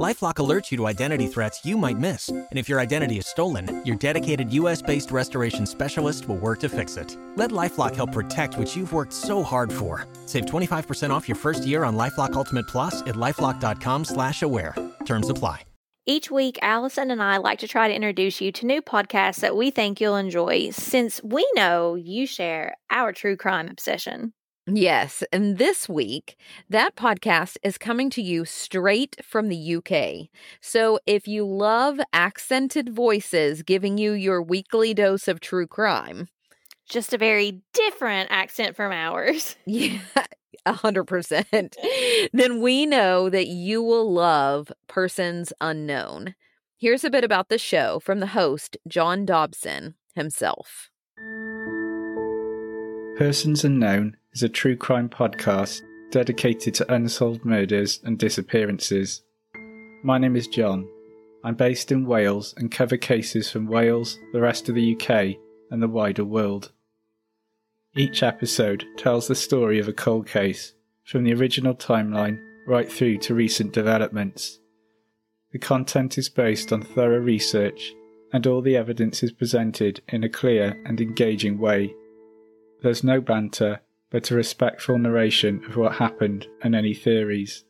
LifeLock alerts you to identity threats you might miss, and if your identity is stolen, your dedicated U.S.-based restoration specialist will work to fix it. Let LifeLock help protect what you've worked so hard for. Save 25% off your first year on LifeLock Ultimate Plus at lifeLock.com/slash-aware. Terms apply. Each week, Allison and I like to try to introduce you to new podcasts that we think you'll enjoy, since we know you share our true crime obsession. Yes. And this week, that podcast is coming to you straight from the UK. So if you love accented voices giving you your weekly dose of true crime, Just a very different accent from ours. yeah, a hundred percent, then we know that you will love Persons Unknown. Here's a bit about the show from the host, John Dobson himself. Persons Unknown is a true crime podcast dedicated to unsolved murders and disappearances. My name is John. I'm based in Wales and cover cases from Wales, the rest of the UK, and the wider world. Each episode tells the story of a cold case, from the original timeline right through to recent developments. The content is based on thorough research, and all the evidence is presented in a clear and engaging way. There's no banter, but a respectful narration of what happened and any theories.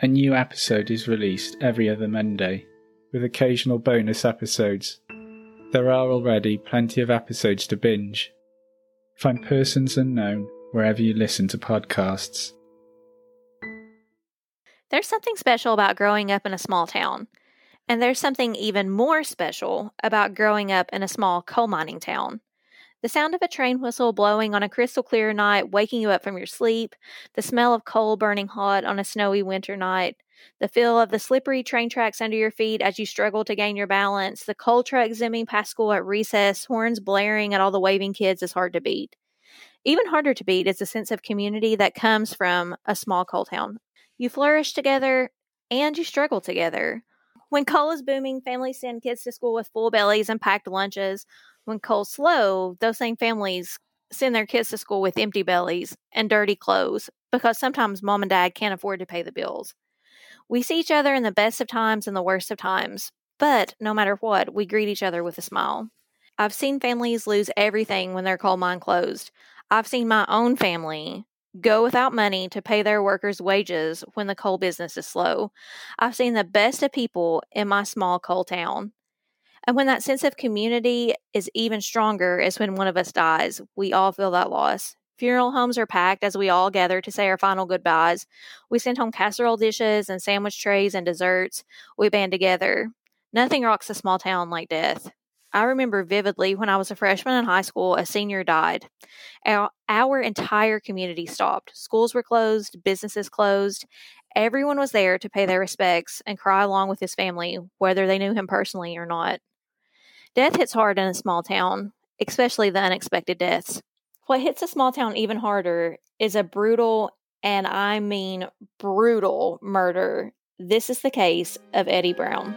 A new episode is released every other Monday, with occasional bonus episodes. There are already plenty of episodes to binge. Find Persons Unknown wherever you listen to podcasts. There's something special about growing up in a small town. And there's something even more special about growing up in a small coal mining town. The sound of a train whistle blowing on a crystal clear night, waking you up from your sleep, the smell of coal burning hot on a snowy winter night, the feel of the slippery train tracks under your feet as you struggle to gain your balance, the coal truck zooming past school at recess, horns blaring at all the waving kids is hard to beat. Even harder to beat is the sense of community that comes from a small coal town. You flourish together and you struggle together. When coal is booming, families send kids to school with full bellies and packed lunches. When coal's slow, those same families send their kids to school with empty bellies and dirty clothes because sometimes mom and dad can't afford to pay the bills. We see each other in the best of times and the worst of times, but no matter what, we greet each other with a smile. I've seen families lose everything when their coal mine closed. I've seen my own family go without money to pay their workers' wages when the coal business is slow. I've seen the best of people in my small coal town. And when that sense of community is even stronger is when one of us dies. We all feel that loss. Funeral homes are packed as we all gather to say our final goodbyes. We send home casserole dishes and sandwich trays and desserts. We band together. Nothing rocks a small town like death. I remember vividly when I was a freshman in high school, a senior died. Our, our entire community stopped. Schools were closed, businesses closed. Everyone was there to pay their respects and cry along with his family, whether they knew him personally or not. Death hits hard in a small town, especially the unexpected deaths. What hits a small town even harder is a brutal, and I mean brutal, murder. This is the case of Eddie Brown.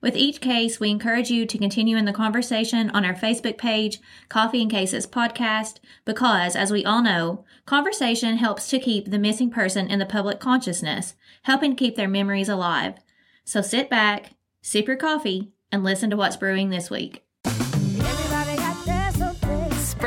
With each case, we encourage you to continue in the conversation on our Facebook page, Coffee and Cases Podcast, because, as we all know, conversation helps to keep the missing person in the public consciousness, helping keep their memories alive. So sit back, sip your coffee, and listen to what's brewing this week.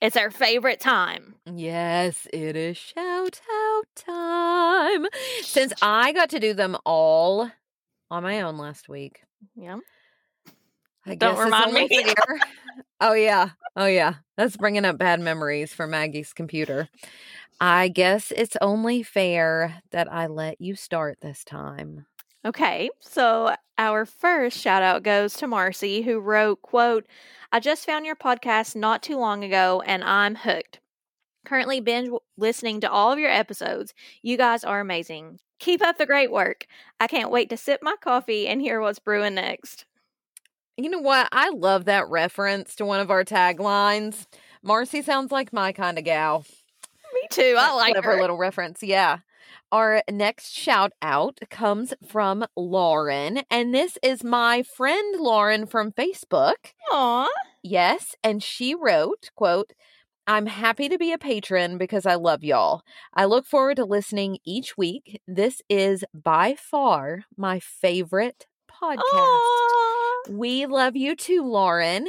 it's our favorite time. Yes, it is shout out time. Since I got to do them all on my own last week. Yeah. I Don't guess it's remind me. oh yeah. Oh yeah. That's bringing up bad memories for Maggie's computer. I guess it's only fair that I let you start this time. Okay, so our first shout out goes to Marcy who wrote, quote, I just found your podcast not too long ago and I'm hooked. Currently binge listening to all of your episodes. You guys are amazing. Keep up the great work. I can't wait to sip my coffee and hear what's brewing next. You know what? I love that reference to one of our taglines. Marcy sounds like my kind of gal. Me too. I like her. little reference. Yeah. Our next shout out comes from Lauren, and this is my friend Lauren from Facebook. Aw. Yes, and she wrote, quote, I'm happy to be a patron because I love y'all. I look forward to listening each week. This is by far my favorite podcast. Aw. We love you too, Lauren.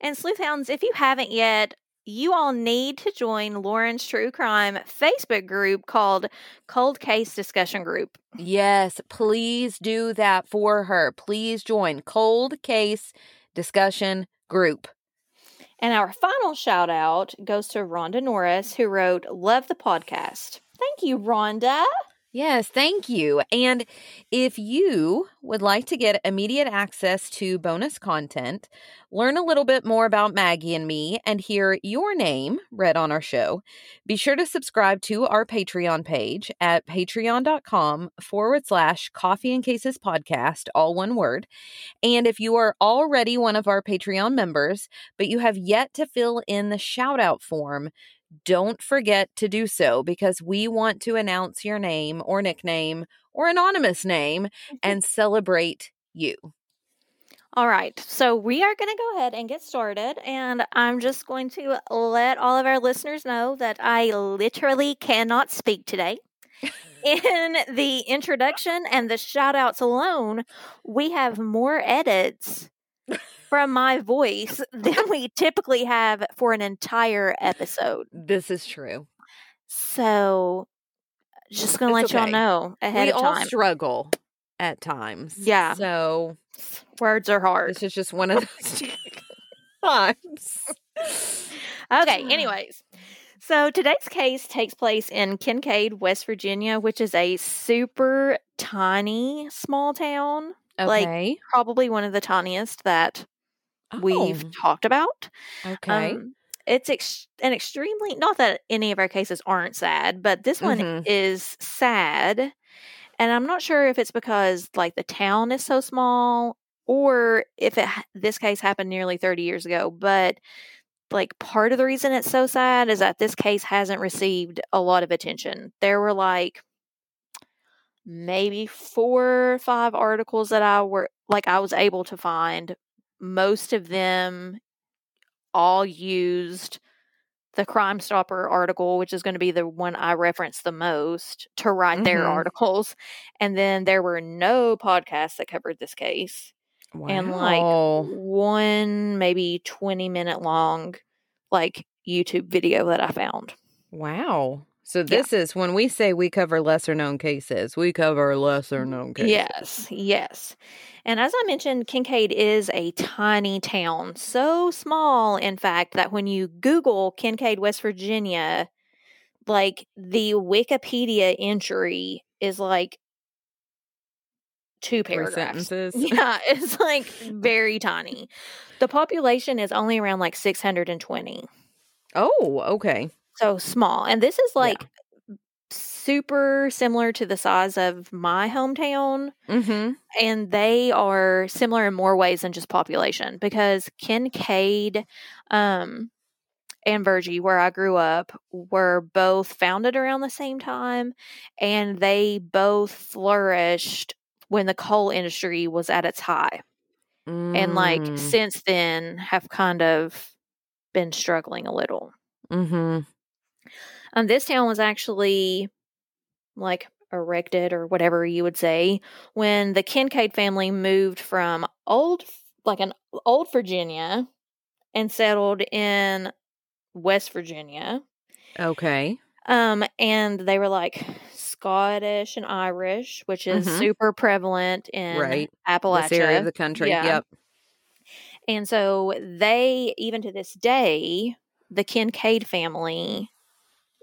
And Sleuthhounds, if you haven't yet, you all need to join Lauren's True Crime Facebook group called Cold Case Discussion Group. Yes, please do that for her. Please join Cold Case Discussion Group. And our final shout out goes to Rhonda Norris, who wrote, Love the podcast. Thank you, Rhonda. Yes, thank you. And if you would like to get immediate access to bonus content, learn a little bit more about Maggie and me, and hear your name read on our show, be sure to subscribe to our Patreon page at patreon.com forward slash coffee and cases podcast, all one word. And if you are already one of our Patreon members, but you have yet to fill in the shout out form, don't forget to do so because we want to announce your name or nickname or anonymous name mm-hmm. and celebrate you. All right, so we are going to go ahead and get started. And I'm just going to let all of our listeners know that I literally cannot speak today. In the introduction and the shout outs alone, we have more edits from my voice than we typically have for an entire episode. This is true. So, just going to let It's y'all know ahead we of all struggle at times. Yeah. So Words are hard. this is just one of those times. Okay, anyways. So today's case takes place in Kincaid, West Virginia, which is a super tiny small town, Like, probably one of the tiniest that we've Oh, talked about. okay. Um, it's ex- an extremely not that any of our cases aren't sad, but this one Mhm. is sad. And I'm not sure if it's because like the town is so small or if it this case happened nearly 30 years ago, but like part of the reason it's so sad is that this case hasn't received a lot of attention. There were like maybe four or five articles that I were like I was able to find. Most of them all used the Crime Stopper article, which is going to be the one I reference the most, to write their Mhm. articles. And then there were no podcasts that covered this case. And like one maybe 20 minute long like YouTube video that I found. Wow. So this is when we say we cover lesser known cases, we cover lesser mm, known cases. Yes, yes. And as I mentioned, Kincaid is a tiny town. So small, in fact, that when you Google Kincaid, West Virginia, like the Wikipedia entry is like two Three paragraphs. sentences. Yeah, it's like very tiny. The population is only around like 620. Oh, okay. So small. And this is Yeah. like super similar to the size of my hometown. Mm-hmm. And they are similar in more ways than just population because Kincaid um, and Virgie, where I grew up, were both founded around the same time, and they both flourished when the coal industry was at its high. And like Mm. since then have kind of been struggling a little. Mhm. Um, this town was actually like erected or whatever you would say when the Kincaid family moved from old, like an old Virginia, and settled in West Virginia. Okay. Um, and they were like Scottish and Irish, which is Mhm. super prevalent in Right. Appalachia. This area of the country. Yeah. Yep. And so they, even to this day, the Kincaid family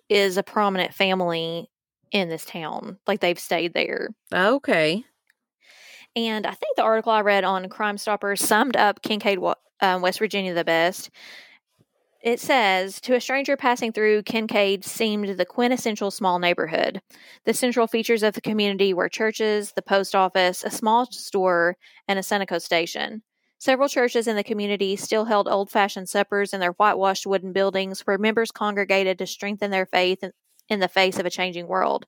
is a prominent family in this town. Like they've stayed there. Okay. And I think the article I read on Crime Stoppers summed up Kincaid, um, West Virginia, the best. It says, to a stranger passing through, Kincaid seemed the quintessential small neighborhood. The central features of the community were churches, the post office, a small store, and a Seneca station. Several churches in the community still held old fashioned suppers in their whitewashed wooden buildings where members congregated to strengthen their faith in, the face of a changing world.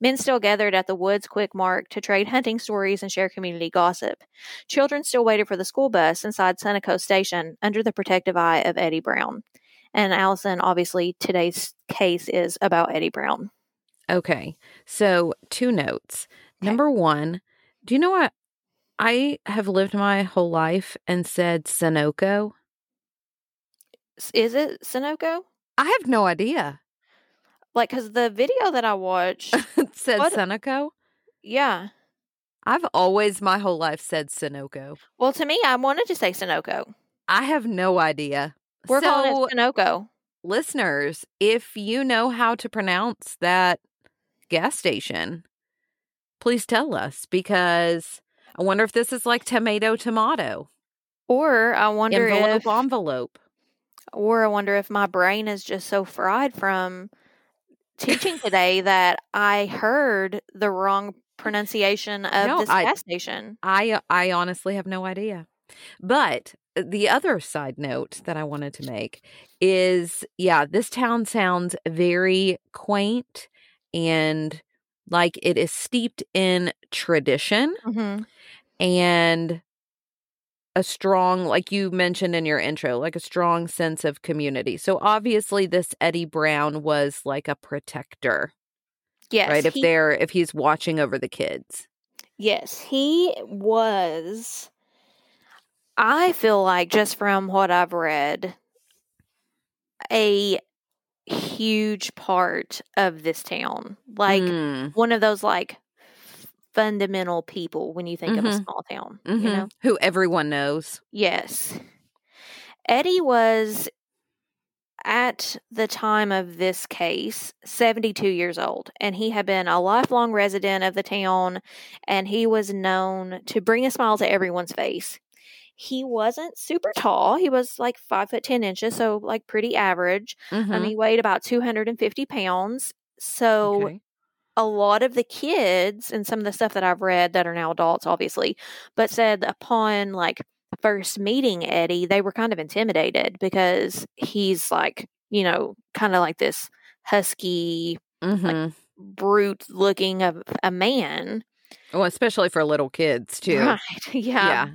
Men still gathered at the Woods Quick Mart to trade hunting stories and share community gossip. Children still waited for the school bus inside Seneca Station under the protective eye of Eddie Brown. And Allison, obviously, today's case is about Eddie Brown. Okay. So, two notes. Okay. Number one, do you know what? I have lived my whole life and said Sunoco. Is it Sunoco? I have no idea. Like, because the video that I watched, said What? Sunoco. yeah. I've always my whole life said Sunoco. Well, to me, I wanted to say Sunoco. I have no idea. We're so, calling it Sunoco. listeners, if you know how to pronounce that gas station, please tell us because I wonder if this is like tomato tomato Or I wonder envelope if, envelope. or I wonder if my brain is just so fried from teaching today that I heard the wrong pronunciation of No, this I- gas station. I I honestly have no idea. But uh, the other side note that I wanted to make is yeah, this town sounds very quaint and like it is steeped in tradition Mm-hmm. and a strong like you mentioned in your intro like a strong sense of community. So obviously this Eddie Brown was like a protector, Yes, right? If he- they're if he's watching over the kids. Yes, he was. I feel like just from what I've read, a huge part of this town. Like Mm, one of those like fundamental people when you think of a Mhm. small town. mhm. You know? Who everyone knows. Yes. Eddie was at the time of this case 72 years old and he had been a lifelong resident of the town and he was known to bring a smile to everyone's face he wasn't super tall he was like five foot ten inches so like pretty average um, Mhm. he weighed about 250 pounds so Okay. a lot of the kids and some of the stuff that I've read that are now adults, obviously, but said upon like first meeting Eddie, they were kind of intimidated because he's like, you know, kind of like this husky, Mhm. brute looking of a man. well, especially for little kids too. Right. Yeah. Yeah.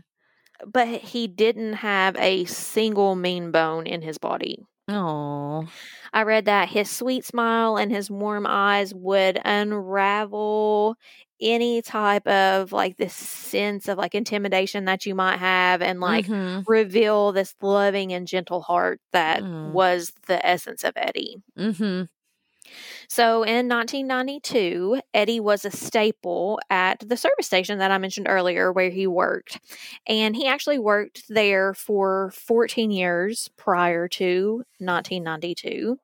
But he didn't have a single mean bone in his body. Oh. I read that his sweet smile and his warm eyes would unravel any type of like this sense of like intimidation that you might have and like Mhm. reveal this loving and gentle heart that Mm. was the essence of Eddie. Mhm. So in 1992, Eddie was a staple at the service station that I mentioned earlier where he worked. And he actually worked there for 14 years prior to 1992.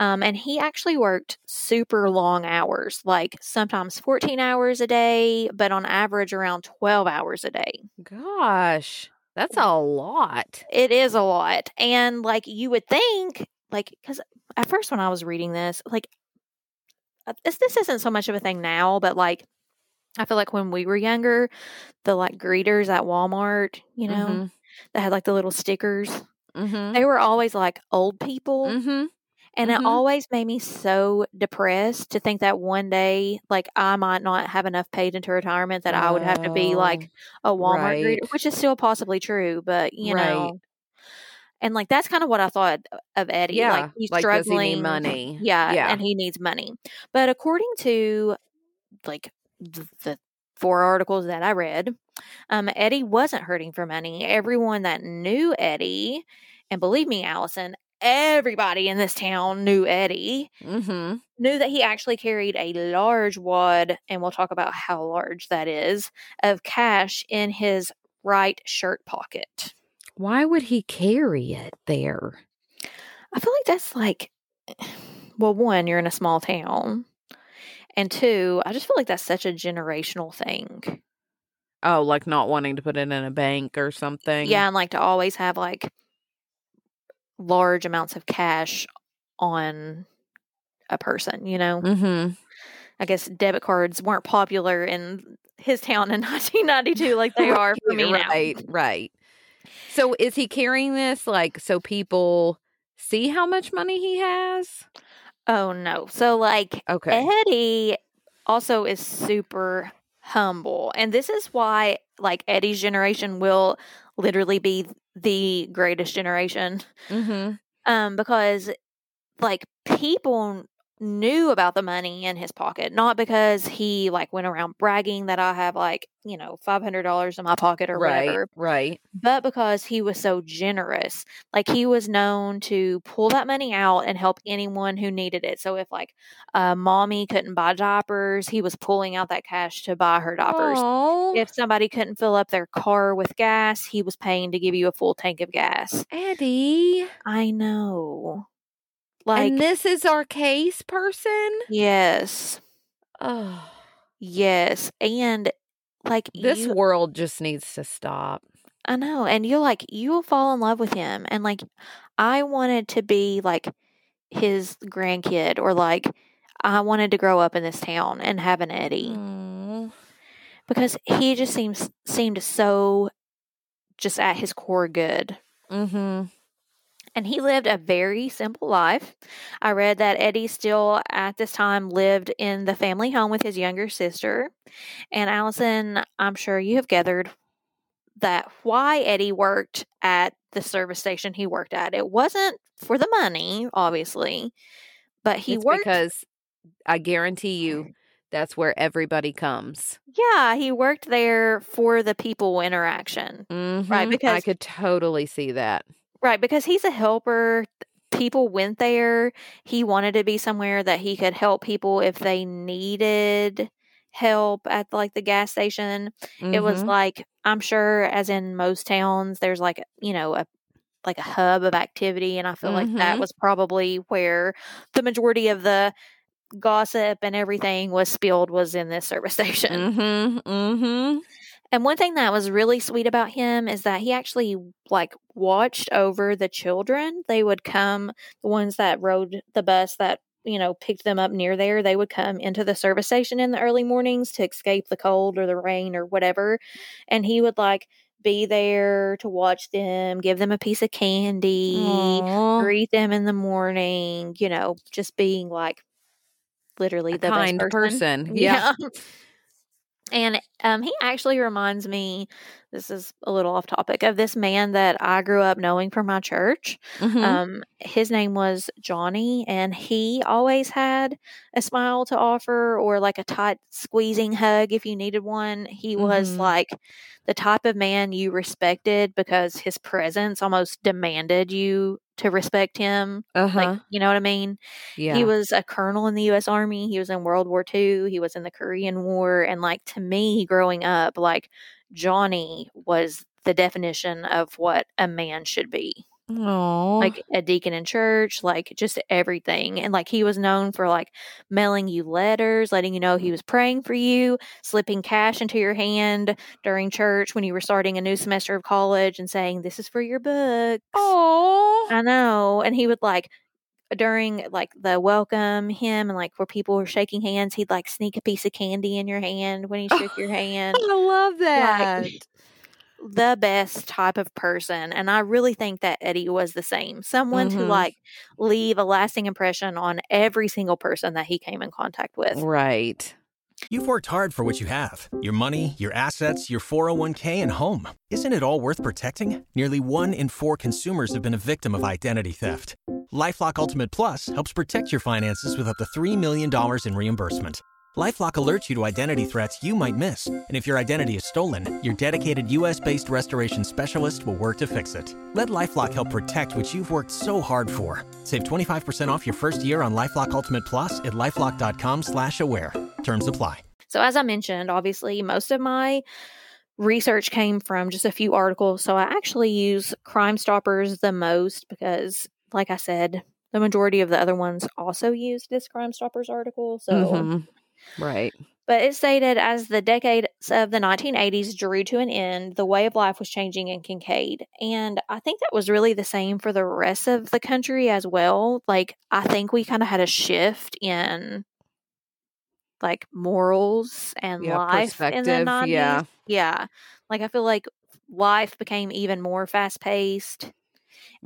Um, and he actually worked super long hours, like sometimes 14 hours a day, but on average around 12 hours a day. Gosh, that's a lot. It is a lot. And like you would think, like, because at first when I was reading this, like, uh, this, this isn't so much of a thing now, but like, I feel like when we were younger, the like greeters at Walmart, you know, Mhm. that had like the little stickers. Mm-hmm. they were always like old people. Mm-hmm. And it always made me so depressed to think that one day, like, I might not have enough paid into retirement that I would have to be like a Walmart right. greeter, which is still possibly true, but you Right. know. And like that's kind of what I thought of Eddie. Yeah. Like he's like, he struggling. need money? Yeah, Yeah. and he needs money. But according to like the, the four articles that I read, um, Eddie wasn't hurting for money. Everyone that knew Eddie, and believe me, Allison, everybody in this town knew Eddie, Mm-hmm. knew that he actually carried a large wad, and we'll talk about how large that is, of cash in his right shirt pocket. Why would he carry it there? I feel like that's like, well, one, you're in a small town. And two, I just feel like that's such a generational thing. Oh, like not wanting to put it in a bank or something. Yeah, and like to always have like large amounts of cash on a person, you know? Mm-hmm. I guess debit cards weren't popular in his town in 1992 like they are for me now. right, right. So is he carrying this like so people see how much money he has? Oh no. So like Okay. Eddie also is super humble. And this is why like Eddie's generation will literally be the greatest generation. Mm-hmm. Um because like people knew about the money in his pocket, not because he like went around bragging that I have like, you know, $500 in my pocket or Right, whatever, right. but because he was so generous. Like he was known to pull that money out and help anyone who needed it. So if like uh, mommy couldn't buy diapers, he was pulling out that cash to buy her diapers. Oh, If somebody couldn't fill up their car with gas, he was paying to give you a full tank of gas. Eddie. I know. Like, and this is our case person? yes, Oh. yes. And like, This you, world just needs to stop. I know. And you'll like, you'll fall in love with him. And like, I wanted to be like his grandkid or like, I wanted to grow up in this town and have an Eddie Mm. because he just seems seemed so just at his core good. Mm-hmm. And he lived a very simple life. I read that Eddie still at this time lived in the family home with his younger sister. And Allison, I'm sure you have gathered that why Eddie worked at the service station he worked at. It wasn't for the money, obviously, but he it's worked because I guarantee you that's where everybody comes. Yeah, he worked there for the people interaction. Mhm. I because- I could totally see that. Right, because he's a helper. People went there. He wanted to be somewhere that he could help people if they needed help at like the gas station. It was Mhm. like I'm sure as in most towns there's like, you know, a like a hub of activity and I feel like that Mhm. was probably where the majority of the gossip and everything was spilled was in this service station. Mhm. And one thing that was really sweet about him is that he actually like watched over the children. They would come, the ones that rode the bus that, you know, picked them up near there, they would come into the service station in the early mornings to escape the cold or the rain or whatever. And he would like be there to watch them, give them a piece of candy, Aw. greet them in the morning, you know, just being like literally A the kind best person. person. Yeah. And um, he actually reminds me, this is a little off topic, of this man that I grew up knowing from my church. Mhm. Um, his name was Johnny, and he always had a smile to offer or like a tight squeezing hug if you needed one. He was Mhm. like the type of man you respected because his presence almost demanded you to respect him. uh-huh. Like, you know what I mean? yeah. He was a colonel in the U.S. Army. He was in World War II. He was in the Korean War. And like to me, growing up, like Johnny was the definition of what a man should be. Aw. Like a deacon in church, like just everything. And like he was known for like mailing you letters, letting you know he was praying for you, slipping cash into your hand during church when you were starting a new semester of college and saying, This is for your books. Aw. I know. And he would like during like the welcome him and like where people were shaking hands, he'd like sneak a piece of candy in your hand when he shook your hand. I love that. The best type of person. And I really think that Eddie was the same. Someone to Mhm. like leave a lasting impression on every single person that he came in contact with. Right. You've worked hard for what you have your money, your assets, your 401k, and home. Isn't it all worth protecting? Nearly one in four consumers have been a victim of identity theft. Lifelock Ultimate Plus helps protect your finances with up to $3 million in reimbursement. Lifelock alerts you to identity threats you might miss. And if your identity is stolen, your dedicated US based restoration specialist will work to fix it. Let Lifelock help protect what you've worked so hard for. Save 25% off your first year on Lifelock Ultimate Plus at lifelock.com slash aware. Terms apply. So, as I mentioned, obviously, most of my research came from just a few articles. So, I actually use Crime Stoppers the most because, like I said, the majority of the other ones also used this Crime Stoppers article. So, Mhm. Right. but it stated as the decades of the 1980s drew to an end, the way of life was changing in Kincaid. And I think that was really the same for the rest of the country as well. Like, I think we kind of had a shift in like morals and Yeah, life in the 90s. yeah. Yeah. Like, I feel like life became even more fast paced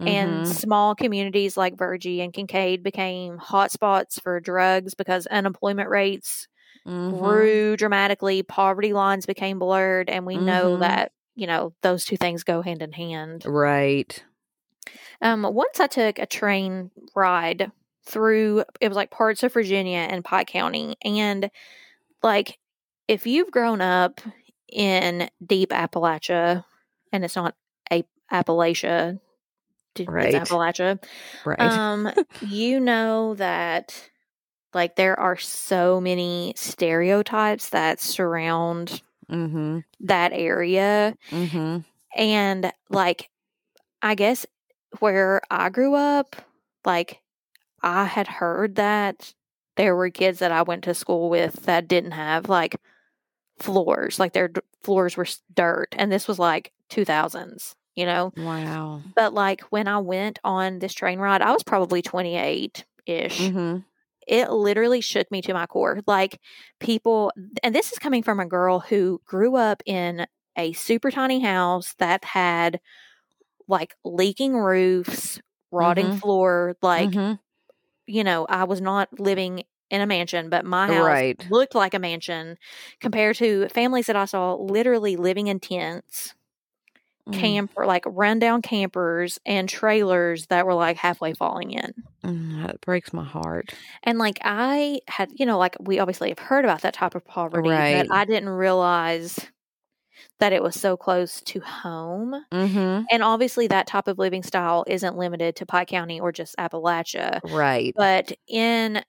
and Mhm. small communities like Virgie and Kincaid became hotspots for drugs because unemployment rates Mhm. grew dramatically, poverty lines became blurred, and we know Mhm. that, you know, those two things go hand in hand. Right. Um, once I took a train ride through, it was like parts of Virginia and Pike County, and like if you've grown up in deep Appalachia, and it's not a Appalachia, Right. Appalachia, Right. um, you know that like there are so many stereotypes that surround mhm. that area Mhm. and like I guess where I grew up, like I had heard that there were kids that I went to school with that didn't have like floors, like their d- floors were dirt and this was like 2000s, you know? Wow. But like when I went on this train ride, I was probably 28 ish. Mhm. It literally shook me to my core. Like people, and this is coming from a girl who grew up in a super tiny house that had like leaking roofs, rotting Mhm. floor. Like, Mhm. you know, I was not living in a mansion, but my house Right. looked like a mansion compared to families that I saw literally living in tents Mm. camper like rundown campers and trailers that were like halfway falling in. Mm, that breaks my heart. And like I had, you know, like we obviously have heard about that type of poverty, Right. but I didn't realize that it was so close to home. Mhm. And obviously that type of living style isn't limited to Pike County or just Appalachia. Right. But in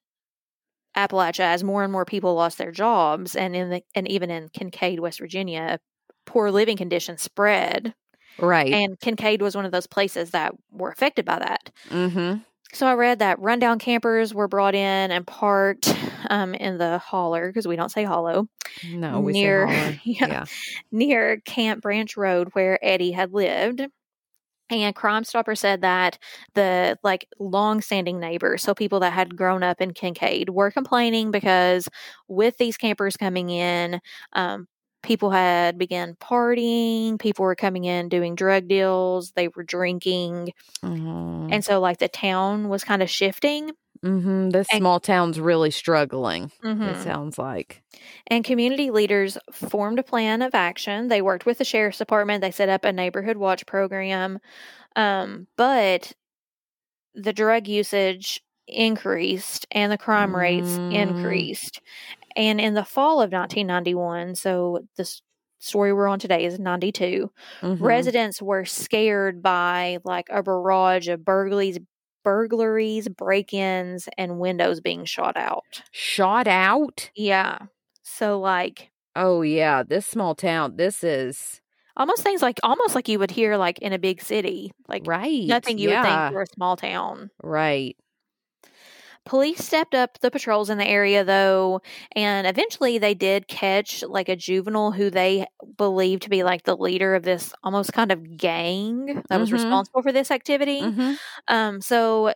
Appalachia, as more and more people lost their jobs and in the and even in Kincaid, West Virginia, poor living conditions spread. Right. And Kincaid was one of those places that were affected by that. mhm. So I read that rundown campers were brought in and parked um, in the holler because we don't say hollow No, we near say holler. yeah, Yeah. near Camp Branch Road where Eddie had lived. And Crime Stopper said that the like long-standing neighbors, so people that had grown up in Kincaid, were complaining because with these campers coming in, um, people had begun partying. People were coming in doing drug deals. They were drinking, Mhm. and so like the town was kind of shifting. Mhm. This and- small town's really struggling. It Mhm. sounds like. And community leaders formed a plan of action. They worked with the sheriff's department. They set up a neighborhood watch program. Um, but the drug usage increased and the crime rates Mm. increased. And in the fall of 1991, so the story we're on today is 92, Mhm. residents were scared by like a barrage of burglaries, burglaries, break-ins, and windows being shot out. shot out. Yeah. So like Oh yeah, this small town. This is almost things like almost like you would hear like in a big city, like right. nothing you would think for a small town. Right. Police stepped up the patrols in the area though, and eventually they did catch like a juvenile who they believed to be like the leader of this almost kind of gang that was Mhm. responsible for this activity. Mhm. Um, so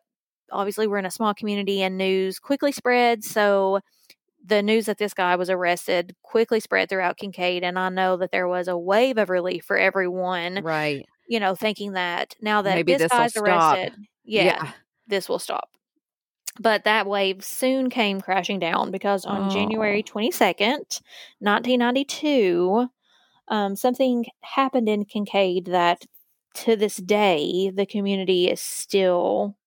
obviously we're in a small community and news quickly spread. So the news that this guy was arrested quickly spread throughout Kincaid, and I know that there was a wave of relief for everyone, Right. you know, thinking that now that Maybe this guy's arrested, yeah, this will stop. But that wave soon came crashing down because on Oh. January 22nd, 1992, um, something happened in Kincaid that to this day the community is still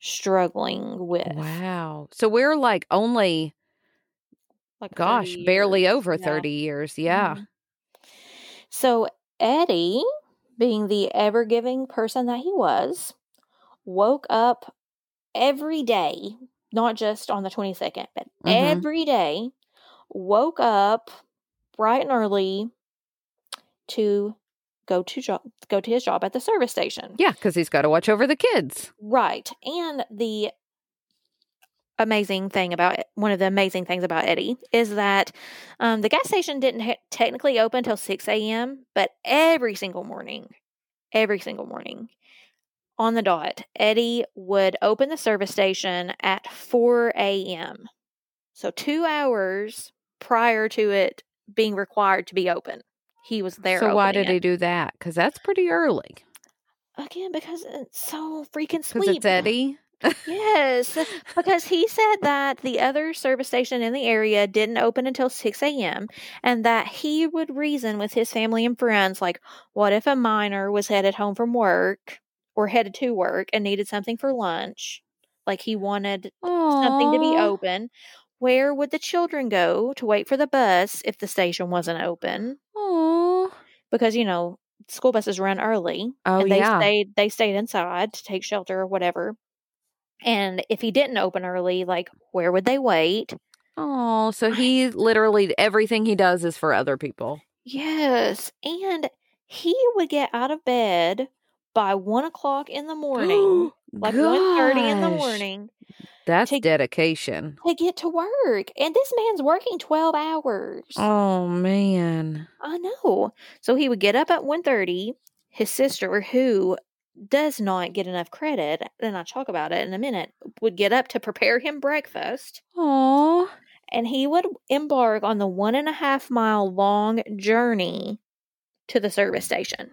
struggling with. Wow. So we're like only, Like gosh, barely over Yeah. 30 years. Yeah. Mhm. So Eddie, being the ever giving person that he was, woke up every day, not just on the 22nd, but Mhm. every day, woke up bright and early to go to job go to his job at the service station. Yeah. Cause he's got to watch over the kids. Right. And the amazing thing about one of the amazing things about Eddie is that um, the gas station didn't ha- technically open until 6 a.m., but every single morning, every single morning on the dot, Eddie would open the service station at 4 a.m. So two hours prior to it being required to be open. He was there. so why did he do that? Because that's pretty early. Again, because it's so freaking Because sweet. it's Eddie. Yes, because he said that the other service station in the area didn't open until 6 a.m. and that he would reason with his family and friends, like, what if a miner was headed home from work or headed to work and needed something for lunch? Like he wanted something to be open. Where would the children go to wait for the bus if the station wasn't open? Aw. Because, you know, school buses run early Oh, and they yeah. stayed they stayed inside to take shelter or whatever. And if he didn't open early, like where would they wait? Oh, so he literally everything he does is for other people. Yes, and he would get out of bed by one o'clock in the morning, like one thirty in the morning, That's to- dedication. to get to work. And this man's working twelve hours. Oh man. I know. So he would get up at 1.30. His sister, who does not get enough credit, and I'll talk about it in a minute, would get up to prepare him breakfast. Oh. And he would embark on the one and a half mile long journey to the service station.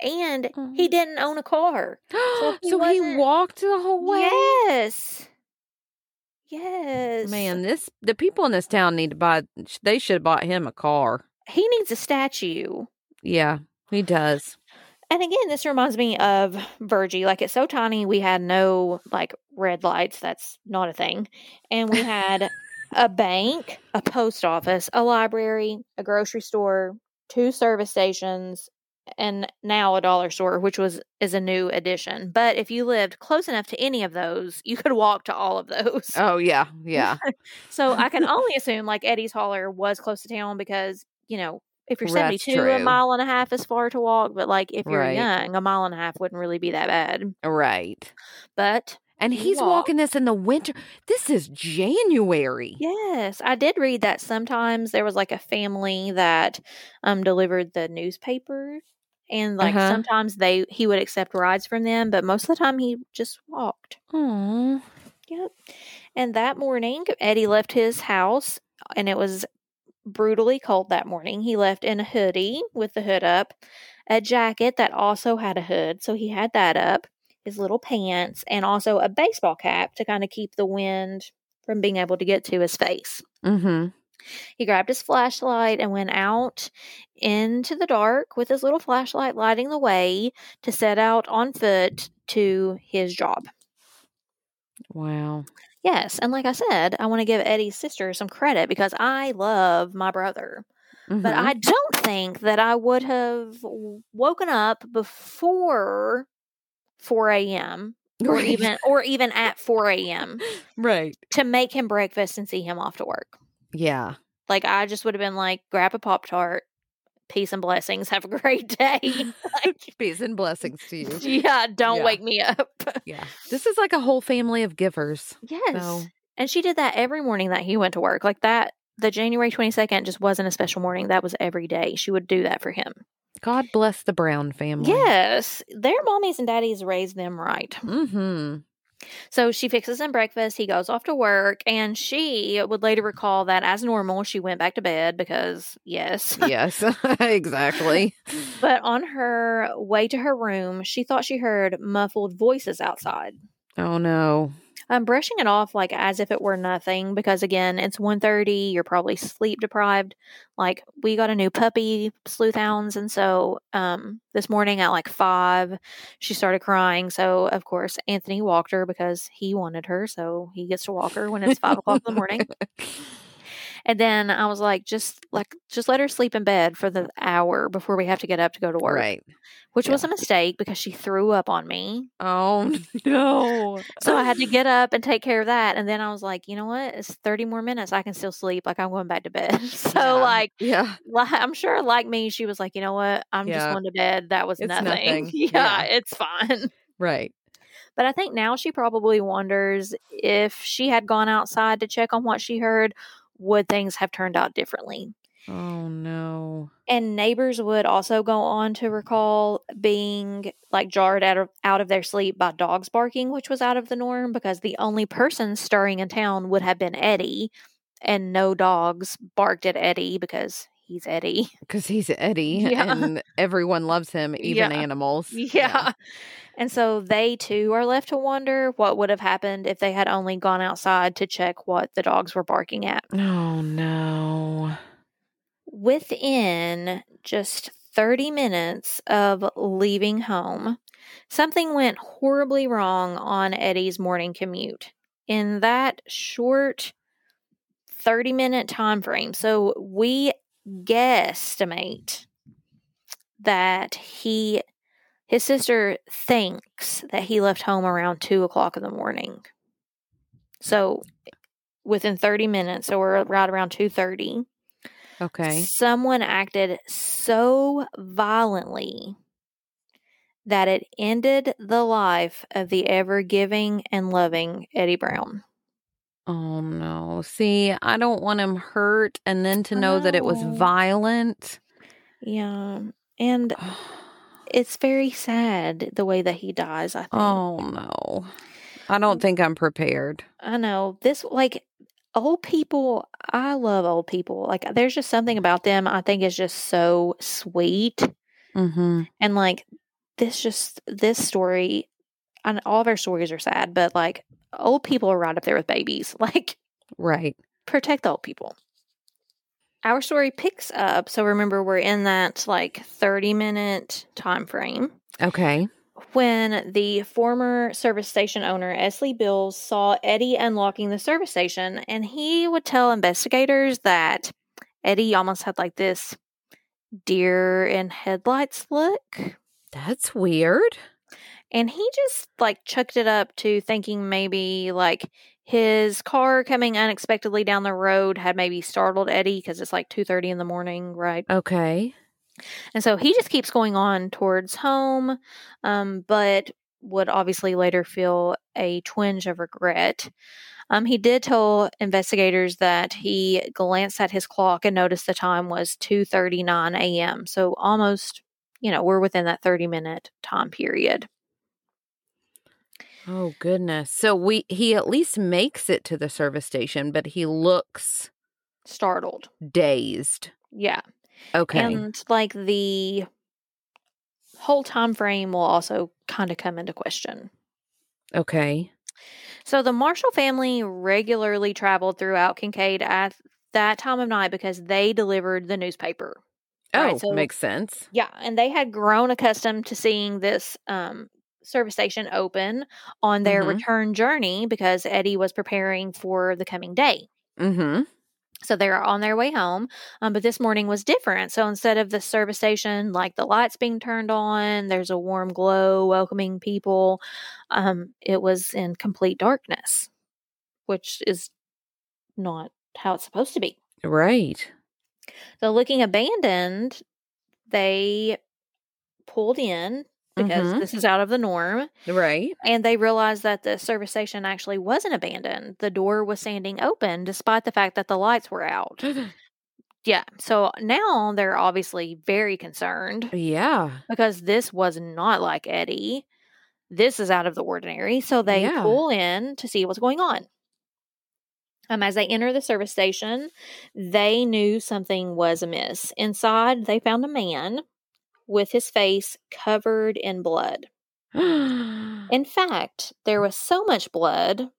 And he Mhm. didn't own a car. so he he wasn't- walked the whole way. Yes. Yes. Man, this the people in this town need to buy. They should have bought him a car. He needs a statue. Yeah, he does. And again, this reminds me of Virgie. Like it's so tiny, we had no like red lights. That's not a thing. And we had a bank, a post office, a library, a grocery store, two service stations, and now a dollar store, which was is a new addition. But if you lived close enough to any of those, you could walk to all of those. Oh yeah, yeah. So I can only assume like Eddie's Holler was close to town because, you know, if you're That's 72, a mile and a half is far to walk. But like if you're Right. young, a mile and a half wouldn't really be that bad. right. But And He he's walking this in the winter. This is January. yes, I did read that sometimes there was like a family that um delivered the newspaper. And like Uh-huh. sometimes they he would accept rides from them, but most of the time he just walked. Oh, Yep. And that morning, Eddie left his house, and it was brutally cold that morning. He left in a hoodie with the hood up, a jacket that also had a hood, so he had that up, his little pants, and also a baseball cap to kind of keep the wind from being able to get to his face. mm-hmm. He grabbed his flashlight and went out into the dark with his little flashlight lighting the way to set out on foot to his job. Wow. Yes, and like I said, I want to give Eddie's sister some credit because I love my brother. But Mhm. I don't think that I would have woken up before 4 a.m. or even or even at 4 a.m. right. to make him breakfast and see him off to work. Yeah. Like I just would have been like, grab a Pop Tart, peace and blessings, have a great day. like, Peace and blessings to you. yeah, don't Yeah. wake me up. Yeah. This is like a whole family of givers. yes. So And she did that every morning that he went to work. Like that, the January 22nd just wasn't a special morning. That was every day. She would do that for him. God bless the Brown family. Yes. Their mommies and daddies raised them right. Mm-hmm. So she fixes him breakfast. He goes off to work, and she would later recall that as normal, she went back to bed because, yes. yes, exactly. but on her way to her room, she thought she heard muffled voices outside. Oh no. I'm brushing it off like as if it were nothing because again, it's 1:30, you're probably sleep deprived. Like we got a new puppy, sleuth hounds, and so um this morning at like 5, she started crying. So of course, Anthony walked her because he wanted her, so he gets to walk her when it's five o'clock in the morning. And then I was like, just like just let her sleep in bed for the hour before we have to get up to go to work. Right. Which Yeah. was a mistake because she threw up on me. Oh no. So I had to get up and take care of that. And then I was like, you know what? It's 30 more minutes. I can still sleep. Like I'm going back to bed. so Yeah. like Yeah. I'm sure like me, she was like, you know what? I'm just going to bed. That was It's nothing. nothing. yeah, Yeah. it's fine. Right. But I think now she probably wonders if she had gone outside to check on what she heard, would things have turned out differently? Oh no. And neighbors would also go on to recall being like jarred out of out of their sleep by dogs barking, which was out of the norm because the only person stirring in town would have been Eddie, and no dogs barked at Eddie because he's Eddie. Because he's Eddie Yeah. and everyone loves him, even Yeah. animals. Yeah. And so they too are left to wonder what would have happened if they had only gone outside to check what the dogs were barking at. Oh no. Within just 30 minutes of leaving home, something went horribly wrong on Eddie's morning commute. In that short 30 minute time frame. So we guesstimate that he his sister thinks that he left home around two o'clock in the morning. So within 30 minutes, so we're right around 2.30 Okay. someone acted so violently that it ended the life of the ever giving and loving Eddie Brown. Oh no. See, I don't want him hurt and then to know that it was violent. Yeah. And it's very sad the way that he dies, I think. Oh no. I don't think I'm prepared. I know. This, like, old people, I love old people. Like, there's just something about them I think is just so sweet. Mm-hmm. And, like, this just, this story, and all of our stories are sad, but, like, old people are right up there with babies. Like, Right. protect the old people. Our story picks up. So remember, we're in that like 30 minute time frame Okay. when the former service station owner, Esley Bills, saw Eddie unlocking the service station. And he would tell investigators that Eddie almost had like this deer in headlights look. That's weird. And he just like chucked it up to thinking maybe like his car coming unexpectedly down the road had maybe startled Eddie because it's like 2:30 in the morning, right? Okay. And so he just keeps going on towards home, um, but would obviously later feel a twinge of regret. Um, he did tell investigators that he glanced at his clock and noticed the time was 2:39 a.m. So almost, you know, we're within that 30 minute time period. Oh goodness. So we he at least makes it to the service station, but he looks Startled. dazed. Yeah. Okay. And like the whole time frame will also kind of come into question. okay. So the Marshall family regularly traveled throughout Kincaid at that time of night because they delivered the newspaper. Oh, Right, so- makes sense. Yeah, and they had grown accustomed to seeing this um, service station open on their Mhm. return journey because Eddie was preparing for the coming day. Mm-hmm. So they're on their way home. Um, but this morning was different. So instead of the service station, like the lights being turned on, there's a warm glow welcoming people. Um, it was in complete darkness, which is not how it's supposed to be. Right. So looking abandoned, they pulled in because Mhm. this is out of the norm. Right. And they realized that the service station actually wasn't abandoned. The door was standing open despite the fact that the lights were out. Yeah. So now they're obviously very concerned yeah. because this was not like Eddie. this is out of the ordinary. So they Yeah. pull in to see what's going on. Um, as they enter the service station, they knew something was amiss. Inside, they found a man with his face covered in blood. In fact, there was so much blood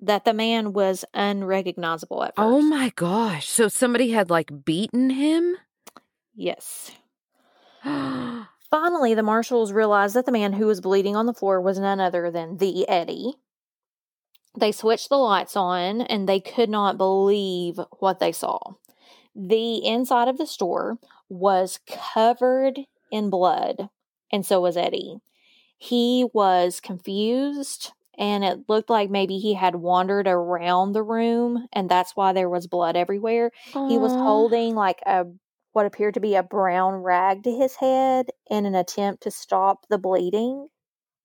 that the man was unrecognizable at oh first. oh my gosh. So somebody had like beaten him? Yes. oh Finally, the Marshalls realized that the man who was bleeding on the floor was none other than the Eddie. They switched the lights on and they could not believe what they saw. The inside of the store was covered in blood, and so was Eddie. He was confused, and it looked like maybe he had wandered around the room, and that's why there was blood everywhere. He was holding like a what appeared to be a brown rag to his head in an attempt to stop the bleeding.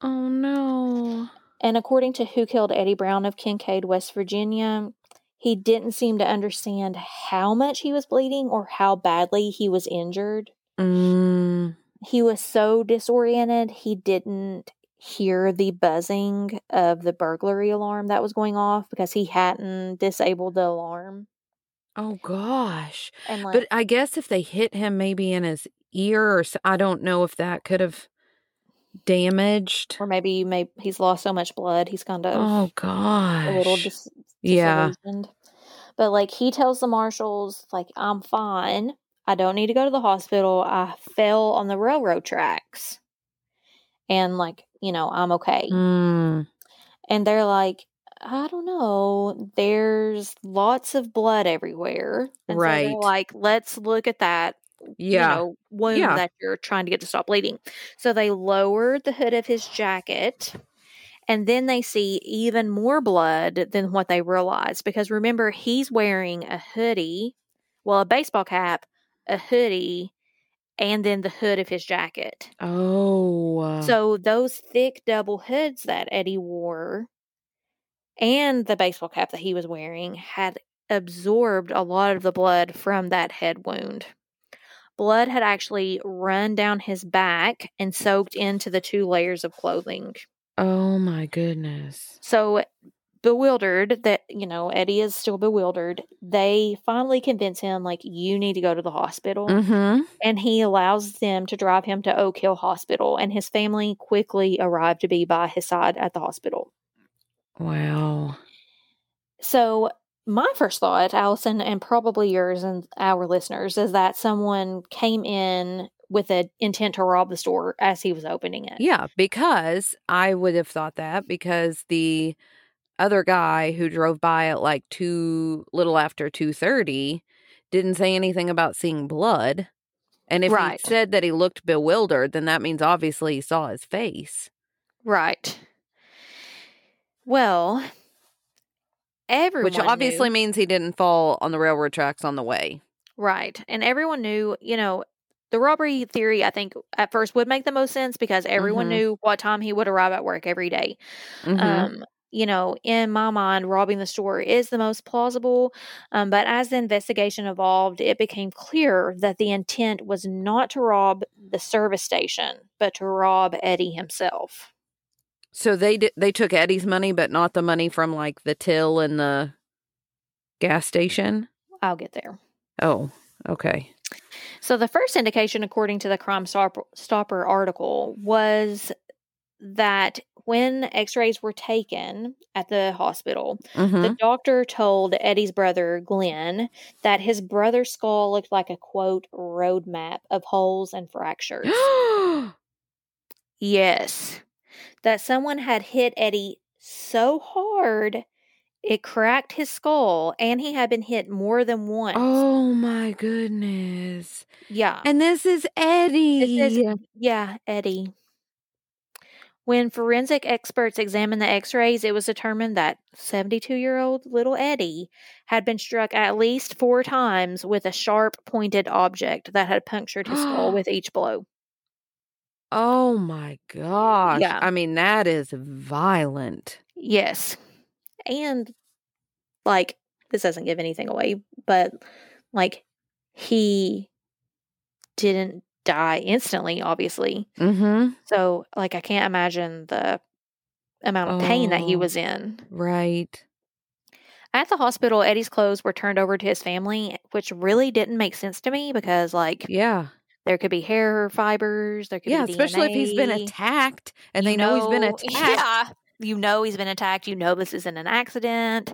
Oh no. And according to Who Killed Eddie Brown of Kincaid, West Virginia, he didn't seem to understand how much he was bleeding or how badly he was injured. Mm. He was so disoriented, he didn't hear the buzzing of the burglary alarm that was going off because he hadn't disabled the alarm. Oh gosh. And like But I guess if they hit him maybe in his ear or s- I don't know if that could have damaged. or maybe may he's lost so much blood he's kind of Oh gosh. a little dis- yeah. But like he tells the Marshalls, like I'm fine. I don't need to go to the hospital. I fell on the railroad tracks, and like you know I'm okay. Mm. And they're like, I don't know. There's lots of blood everywhere, and so Right. like, let's look at that. Yeah. You know, wound Yeah. that you're trying to get to stop bleeding. So they lowered the hood of his jacket and then they see even more blood than what they realized because remember, he's wearing a hoodie, well, a baseball cap, a hoodie, and then the hood of his jacket. Oh. Uh so those thick double hoods that Eddie wore and the baseball cap that he was wearing had absorbed a lot of the blood from that head wound. Blood had actually run down his back and soaked into the two layers of clothing. oh my goodness. So bewildered that, you know, Eddie is still bewildered, they finally convince him, like, you need to go to the hospital. Mm-hmm. And he allows them to drive him to Oak Hill Hospital. And his family quickly arrived to be by his side at the hospital. Wow. So, my first thought, Allison, and probably yours and our listeners, is that someone came in with an intent to rob the store as he was opening it. Yeah, because I would have thought that because the other guy who drove by at like two little after two thirty didn't say anything about seeing blood. And if Right. he said that he looked bewildered, then that means obviously he saw his face. Right. Well, everyone Which obviously knew- means he didn't fall on the railroad tracks on the way. Right. And everyone knew, you know, the robbery theory, I think, at first would make the most sense because everyone Mhm. knew what time he would arrive at work every day. Mhm. Um, you know, in my mind, robbing the store is the most plausible. Um, but as the investigation evolved, it became clear that the intent was not to rob the service station, but to rob Eddie himself. so they did, they took Eddie's money, but not the money from like the till and the gas station. I'll get there. Oh, okay. So the first indication, according to the Crime Stopper, Stopper article, was that when X-rays were taken at the hospital, hmm the doctor told Eddie's brother Glenn that his brother's skull looked like a quote roadmap of holes and fractures. yes, that someone had hit Eddie so hard it cracked his skull, and he had been hit more than once. oh my goodness. yeah. And this is Eddie. This is- Yeah, Eddie. When forensic experts examined the x rays, it was determined that 72 year old little Eddie had been struck at least four times with a sharp pointed object that had punctured his skull with each blow. oh my gosh. Yeah. I mean, that is violent. Yes. And, like, this doesn't give anything away, but, like, he didn't die instantly, obviously. Mm-hmm. So, like, I can't imagine the amount of pain that he Oh. was in. Right. At the hospital, Eddie's clothes were turned over to his family, which really didn't make sense to me because, like, Yeah. there could be hair fibers, there could Yeah, be especially if he's been attacked and You they know, he's been attacked. Yeah, you know he's been attacked. You know this isn't an accident,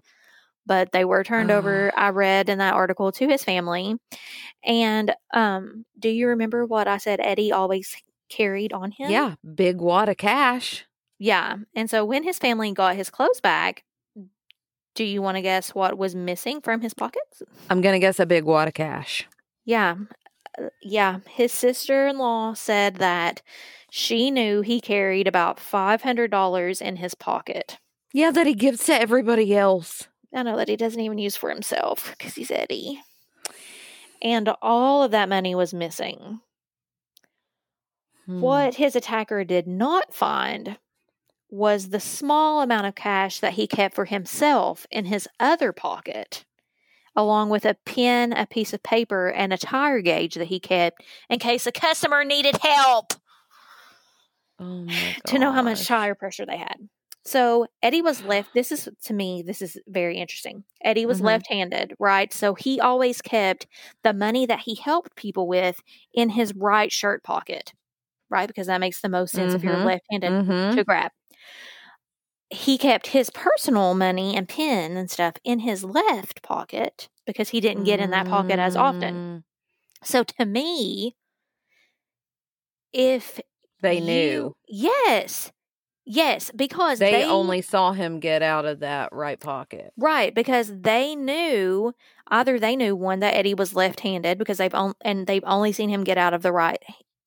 but they were turned over. I read in that article to his family. And um, do you remember what I said? Eddie always carried on him. Yeah, big wad of cash. yeah. And so when his family got his clothes back, do you want to guess what was missing from his pockets? I'm going to guess a big wad of cash. Yeah. Uh, Yeah. His sister in law said that she knew he carried about $500 in his pocket. Yeah, that he gives to everybody else. I know that he doesn't even use for himself because he's Eddie. And all of that money was missing. Hmm. What his attacker did not find was the small amount of cash that he kept for himself in his other pocket, along with a pen, a piece of paper, and a tire gauge that he kept in case a customer needed help Oh my to know how much tire pressure they had. So Eddie was left. This is to me, this is very interesting. Eddie was Mhm. left handed, right? So he always kept the money that he helped people with in his right shirt pocket, right? Because that makes the most sense if you're left handed Mhm. to grab. He kept his personal money and pen and stuff in his left pocket because he didn't get in that pocket as often. Mm, So to me, if They you- knew. Yes. Yes, because They, they, only saw him get out of that right pocket. right because they knew either they knew one that Eddie was left-handed because they've on, and they've only seen him get out of the right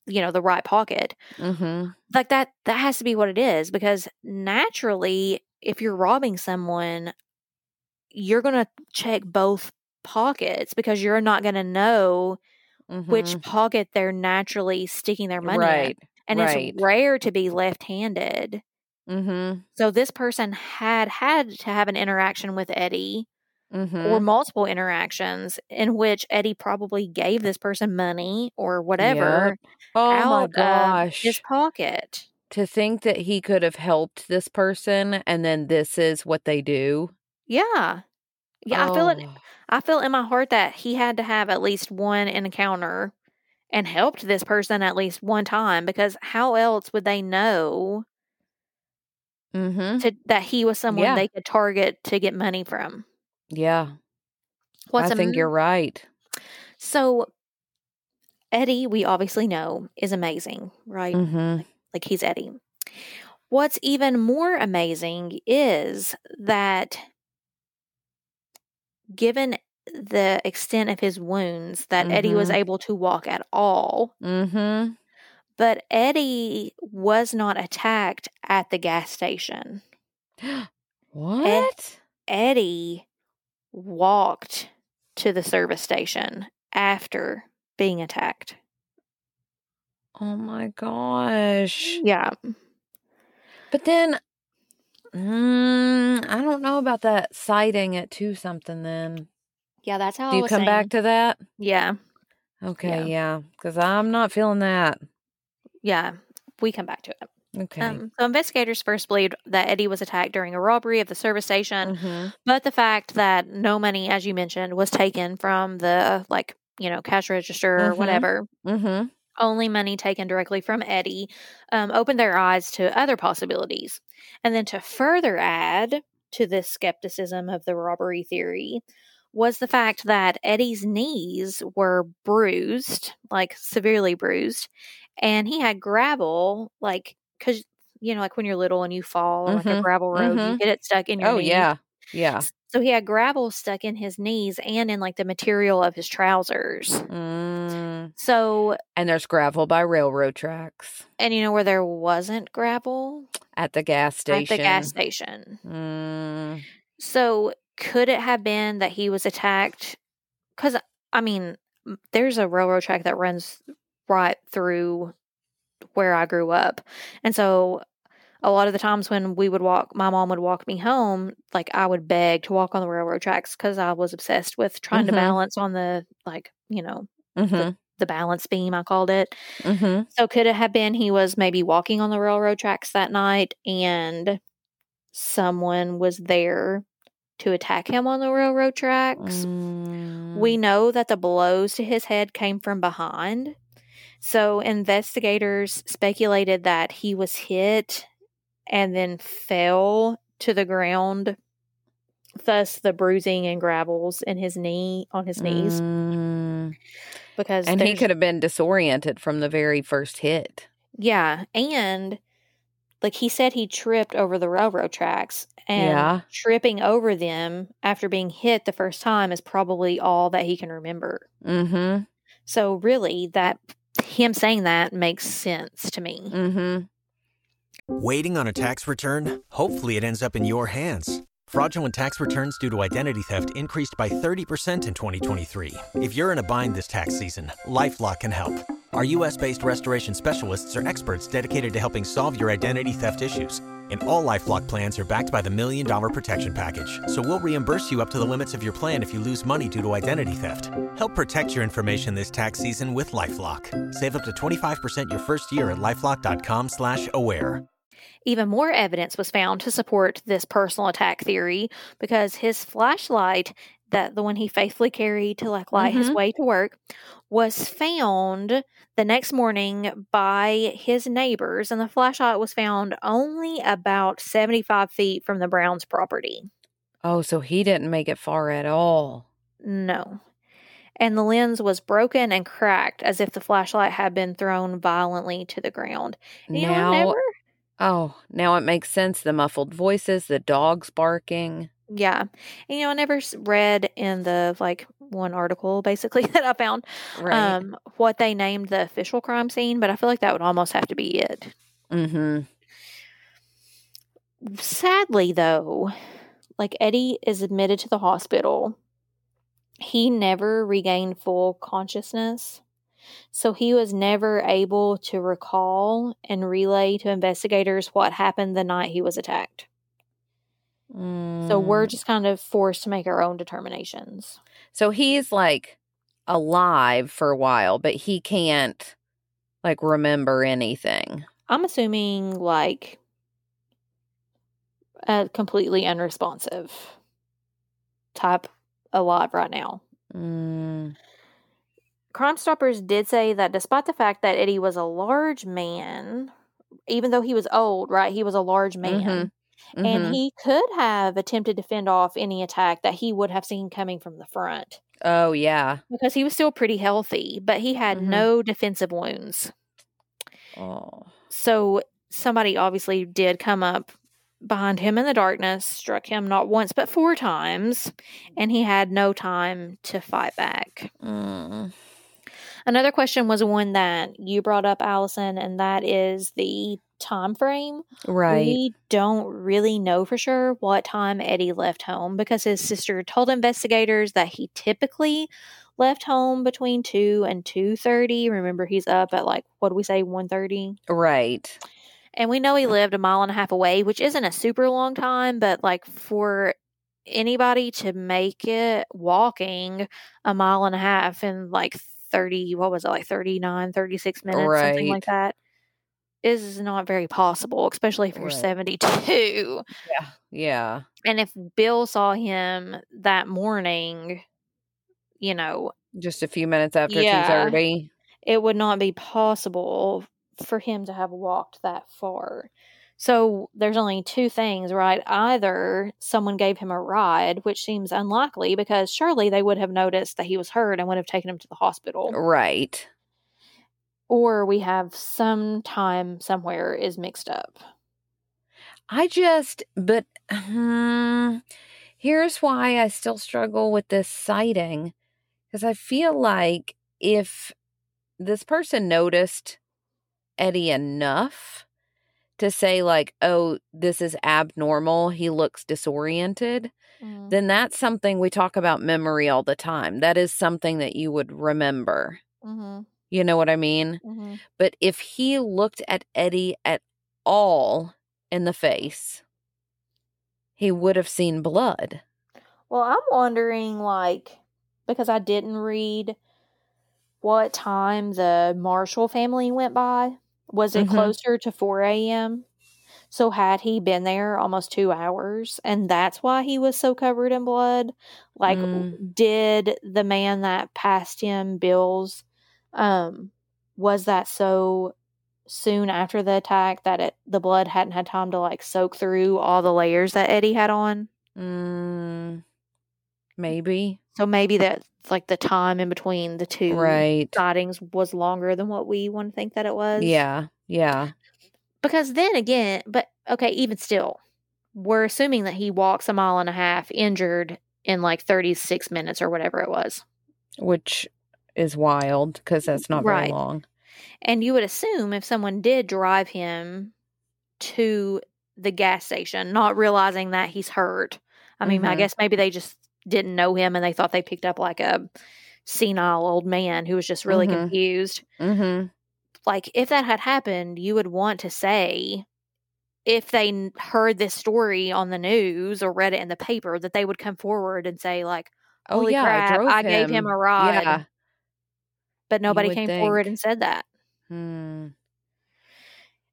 you know the right pocket. Mm-hmm. Like that that has to be what it is because naturally if you're robbing someone you're going to check both pockets because you're not going to know which pocket they're naturally sticking their money in. Mm-hmm. And right. it's rare to be left-handed. Mm-hmm. So this person had had to have an interaction with Eddie Mm-hmm. or multiple interactions in which Eddie probably gave this person money or whatever oh out my gosh. his pocket. to think that he could have helped this person and then this is what they do. Yeah. Yeah, I feel it Oh, I feel in my heart that he had to have at least one encounter and helped this person at least one time because how else would they know Mm-hmm. to, that he was someone Yeah. they could target to get money from? Yeah. What's I think am- you're right. So Eddie, we obviously know, is amazing, right? Mm-hmm. Like he's Eddie. What's even more amazing is that given the extent of his wounds that Eddie was Mhm. able to walk at all, Mm-hmm. But Eddie was not attacked at the gas station. what? Eddie walked to the service station after being attacked. Oh my gosh. Yeah. But then mm, I don't know about that sighting at two something then. Yeah, that's how Do you come saying. back to that? Yeah. Okay, yeah. Because I'm not feeling that. Yeah. We come back to it. Okay. Um, so investigators first believed that Eddie was attacked during a robbery of the service station, Mhm. but the fact that no money, as you mentioned, was taken from the like you know cash register or Mhm. whatever, Mm-hmm. only money taken directly from Eddie, um, opened their eyes to other possibilities. And then to further add to this skepticism of the robbery theory was the fact that Eddie's knees were bruised, like severely bruised, and he had gravel, like, because, you know, like when you're little and you fall on like a Mhm, gravel road, you mhm. get it stuck in your Oh knee. yeah. Yeah. So he had gravel stuck in his knees and in like the material of his trousers. Mm. So, And there's gravel by railroad tracks and you know where there wasn't gravel? at the gas station. At the gas station. Mm. So, could it have been that he was attacked? Because, I mean, there's a railroad track that runs right through where I grew up. And so, a lot of the times when we would walk, my mom would walk me home, like I would beg to walk on the railroad tracks because I was obsessed with trying Mhm. to balance on the, like, you know, Mm-hmm. the balance beam, I called it. Mm-hmm. So could it have been he was maybe walking on the railroad tracks that night and someone was there to attack him on the railroad tracks. Mm. We know that the blows to his head came from behind. So investigators speculated that he was hit and then fell to the ground. Thus the bruising and gravels in his knee on his knees Mm. because And he could have been disoriented from the very first hit. Yeah, and like he said he tripped over the railroad tracks and Yeah. tripping over them after being hit the first time is probably all that he can remember. Mm-hmm. So really that him saying that makes sense to me. Mm-hmm. Waiting on a tax return? Hopefully, it ends up in your hands. Fraudulent tax returns due to identity theft increased by 30% in 2023. If you're in a bind this tax season, LifeLock can help. Our US based restoration specialists are experts dedicated to helping solve your identity theft issues. And all LifeLock plans are backed by the Million Dollar Protection Package. So we'll reimburse you up to the limits of your plan if you lose money due to identity theft. Help protect your information this tax season with LifeLock. Save up to 25% your first year at LifeLock.com slash aware. Even more evidence was found to support this personal attack theory because his flashlight, that the one he faithfully carried to like light his Mhm. way to work, was found the next morning by his neighbors, and the flashlight was found only about 75 feet from the Browns' property. Oh, so he didn't make it far at all. No. And the lens was broken and cracked as if the flashlight had been thrown violently to the ground. You now, never oh, now it makes sense. The muffled voices, the dogs barking. Yeah. And, you know, I never read in the like one article basically that I found Right. um what they named the official crime scene, but I feel like that would almost have to be it. mm-hmm. Sadly though, like Eddie is admitted to the hospital. He never regained full consciousness. So he was never able to recall and relay to investigators what happened the night he was attacked. So we're Mm. just kind of forced to make our own determinations. So he's like alive for a while, but he can't like remember anything. I'm assuming like a completely unresponsive type alive right now. Mm. Crime Stoppers did say that despite the fact that Eddie was a large man, even though he was old, right, he was a large man, Mhm. and he could have attempted to fend off any attack that he would have seen coming from the front Oh yeah. because he was still pretty healthy, but he had Mhm. no defensive wounds. Oh. So somebody obviously did come up behind him in the darkness, struck him not once but four times, and he had no time to fight back. Mm. Another question was one that you brought up, Allison, and that is the time frame. Right. We don't really know for sure what time Eddie left home because his sister told investigators that he typically left home between 2 and 2:30. Remember he's up at like what do we say 1:30? right. And we know he lived a mile and a half away, which isn't a super long time, but like for anybody to make it walking a mile and a half in like 30, what was it, like 39, 36 minutes, something like that, is not very possible, especially if you're Right. 72. Yeah. Yeah. And if Bill saw him that morning, you know, Just a few minutes after Yeah. 2:30. it would not be possible for him to have walked that far. So there's only two things, right? Either someone gave him a ride, which seems unlikely because surely they would have noticed that he was hurt and would have taken him to the hospital, Right. or we have some time somewhere is mixed up. I just, but hmm, here's why I still struggle with this sighting. Because I feel like if this person noticed Eddie enough to say, like, oh, this is abnormal, he looks disoriented, then that's something we talk about memory all the time. That is something that you would remember. Mm-hmm. You know what I mean? Mm-hmm. But if he looked at Eddie at all in the face, he would have seen blood. Well, I'm wondering, like, because I didn't read what time the Marshall family went by. Was it Mhm. closer to 4 a.m.? So, had he been there almost two hours and that's why he was so covered in blood? Like, Mm. did the man that passed him bills, um, was that so soon after the attack that it, the blood hadn't had time to like soak through all the layers that Eddie had on? Mm, maybe. So, maybe that like the time in between the two Right. sightings was longer than what we want to think that it was. Yeah. Yeah. Because then again, but okay, even still, we're assuming that he walks a mile and a half injured in like 36 minutes or whatever it was. Which is wild because that's not very long. And you would assume if someone did drive him to the gas station, not realizing that he's hurt. I mean, I Mhm. guess maybe they just didn't know him and they thought they picked up like a senile old man who was just really Mhm. confused. Mm-hmm. like if that had happened, you would want to say if they heard this story on the news or read it in the paper that they would come forward and say like, Oh "Holy yeah, crap, I I gave him a ride." Yeah. But nobody came forward and said that. Hmm.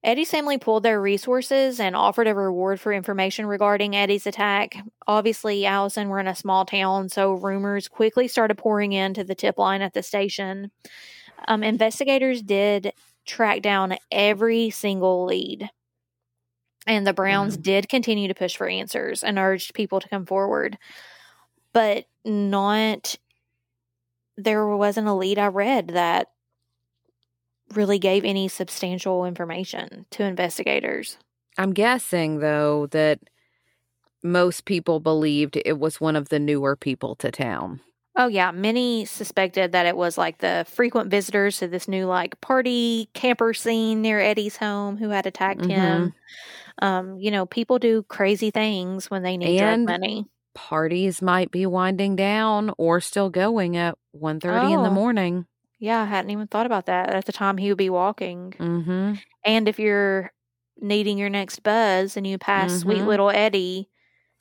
Eddie's family pulled their resources and offered a reward for information regarding Eddie's attack. Obviously, Allison, we're in a small town, so rumors quickly started pouring into the tip line at the station. Um, investigators did track down every single lead, and the Browns Wow. did continue to push for answers and urged people to come forward, but not. There wasn't a lead I read that really gave any substantial information to investigators. I'm guessing though that most people believed it was one of the newer people to town. Oh yeah, many suspected that it was like the frequent visitors to this new like party camper scene near Eddie's home who had attacked him. Um, you know, people do crazy things when they need And- drug money. Parties might be winding down or still going at 1:30 in the Oh. morning. Yeah, I hadn't even thought about that at the time he would be walking. Mm-hmm. And if you're needing your next buzz and you pass sweet Mhm. little Eddie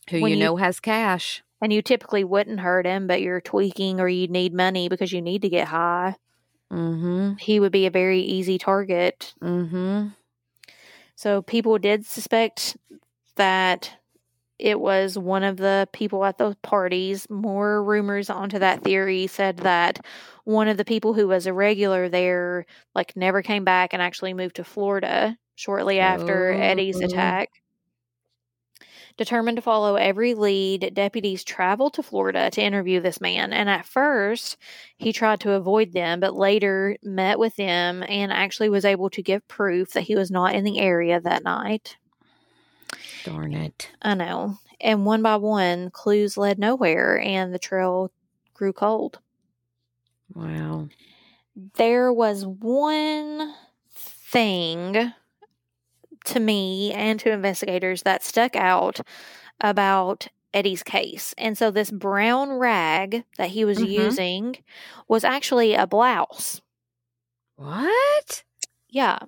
Who you you- know has cash. and you typically wouldn't hurt him, but you're tweaking or you need money because you need to get high, Mm-hmm. he would be a very easy target Mm-hmm. So people did suspect that it was one of the people at those parties. More rumors onto that theory said that one of the people who was a regular there like never came back and actually moved to Florida shortly after Eddie's Oh. attack. Determined to follow every lead, deputies traveled to Florida to interview this man. And at first, he tried to avoid them, but later met with them and actually was able to give proof that he was not in the area that night. Darn it. I know. And one by one, clues led nowhere and the trail grew cold. Wow. There was one thing to me and to investigators that stuck out about Eddie's case. And so this brown rag that he was Mhm. using was actually a blouse. What? Yeah.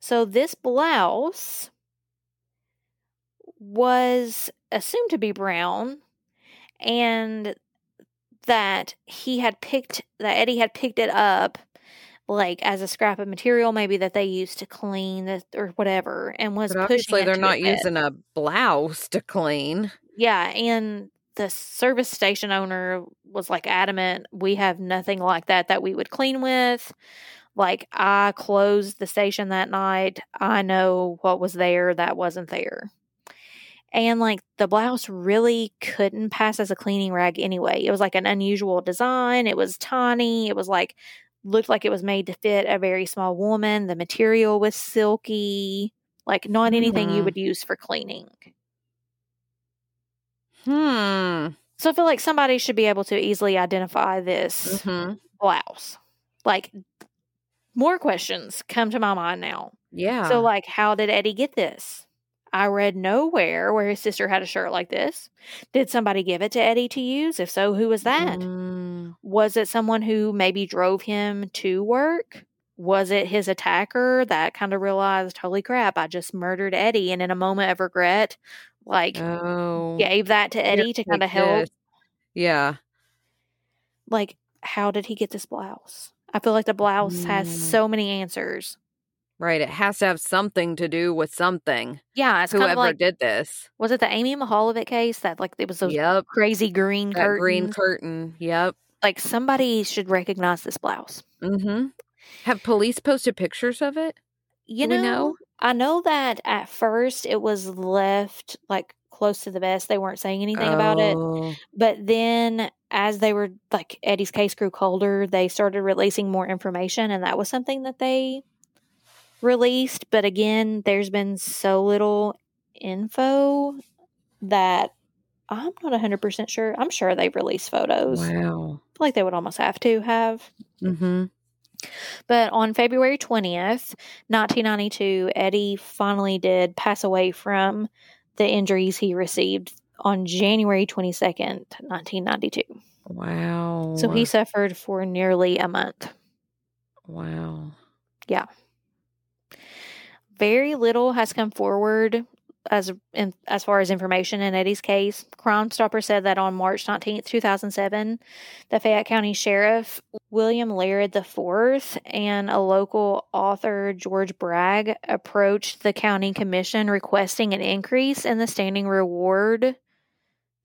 So this blouse was assumed to be brown and that he had picked that Eddie had picked it up like as a scrap of material maybe that they used to clean it or whatever and was But pushing obviously they're not bed. using a blouse to clean. Yeah, and the service station owner was like adamant, we have nothing like that that we would clean with. Like I closed the station that night. I know what was there that wasn't there. And like the blouse really couldn't pass as a cleaning rag anyway. It was like an unusual design. It was tiny. It was like looked like it was made to fit a very small woman. The material was silky. Like not anything you Mhm. would use for cleaning. Hmm. So I feel like somebody should be able to easily identify this Mm-hmm. blouse. Like more questions come to my mind now. Yeah. So like how did Eddie get this? I read nowhere where his sister had a shirt like this. Did somebody give it to Eddie to use? If so, who was that? Mm, Was it someone who maybe drove him to work? Was it his attacker that kind of realized, holy crap, I just murdered Eddie and in a moment of regret, like oh. gave that to Eddie to kind of help. Yeah. like how did he get this blouse? I feel like the blouse has Mm. so many answers. Right. It has to have something to do with something. Yeah, it's Whoever like did this. was it the Amy Mihaljevic case that like it was those Yep. crazy green That green curtain. Yep. like somebody should recognize this blouse. Mm-hmm. Have police posted pictures of it? You know, know? I know that at first it was left like close to the vest. They weren't saying anything about it. Oh, But then as they were like Eddie's case grew colder, they started releasing more information and that was something that they released. But again, there's been so little info that I'm not 100% sure. I'm sure they've released photos. Wow. like they would almost have to have. Mm-hmm. But on February 20th, 1992, Eddie finally did pass away from the injuries he received on January 22nd, 1992. Wow. So he suffered for nearly a month. Wow. Very little has come forward as in, as far as information in Eddie's case. Crime Stopper said that on March 19th, 2007, the Fayette County Sheriff William Laird IV and a local author, George Bragg, approached the county commission requesting an increase in the standing reward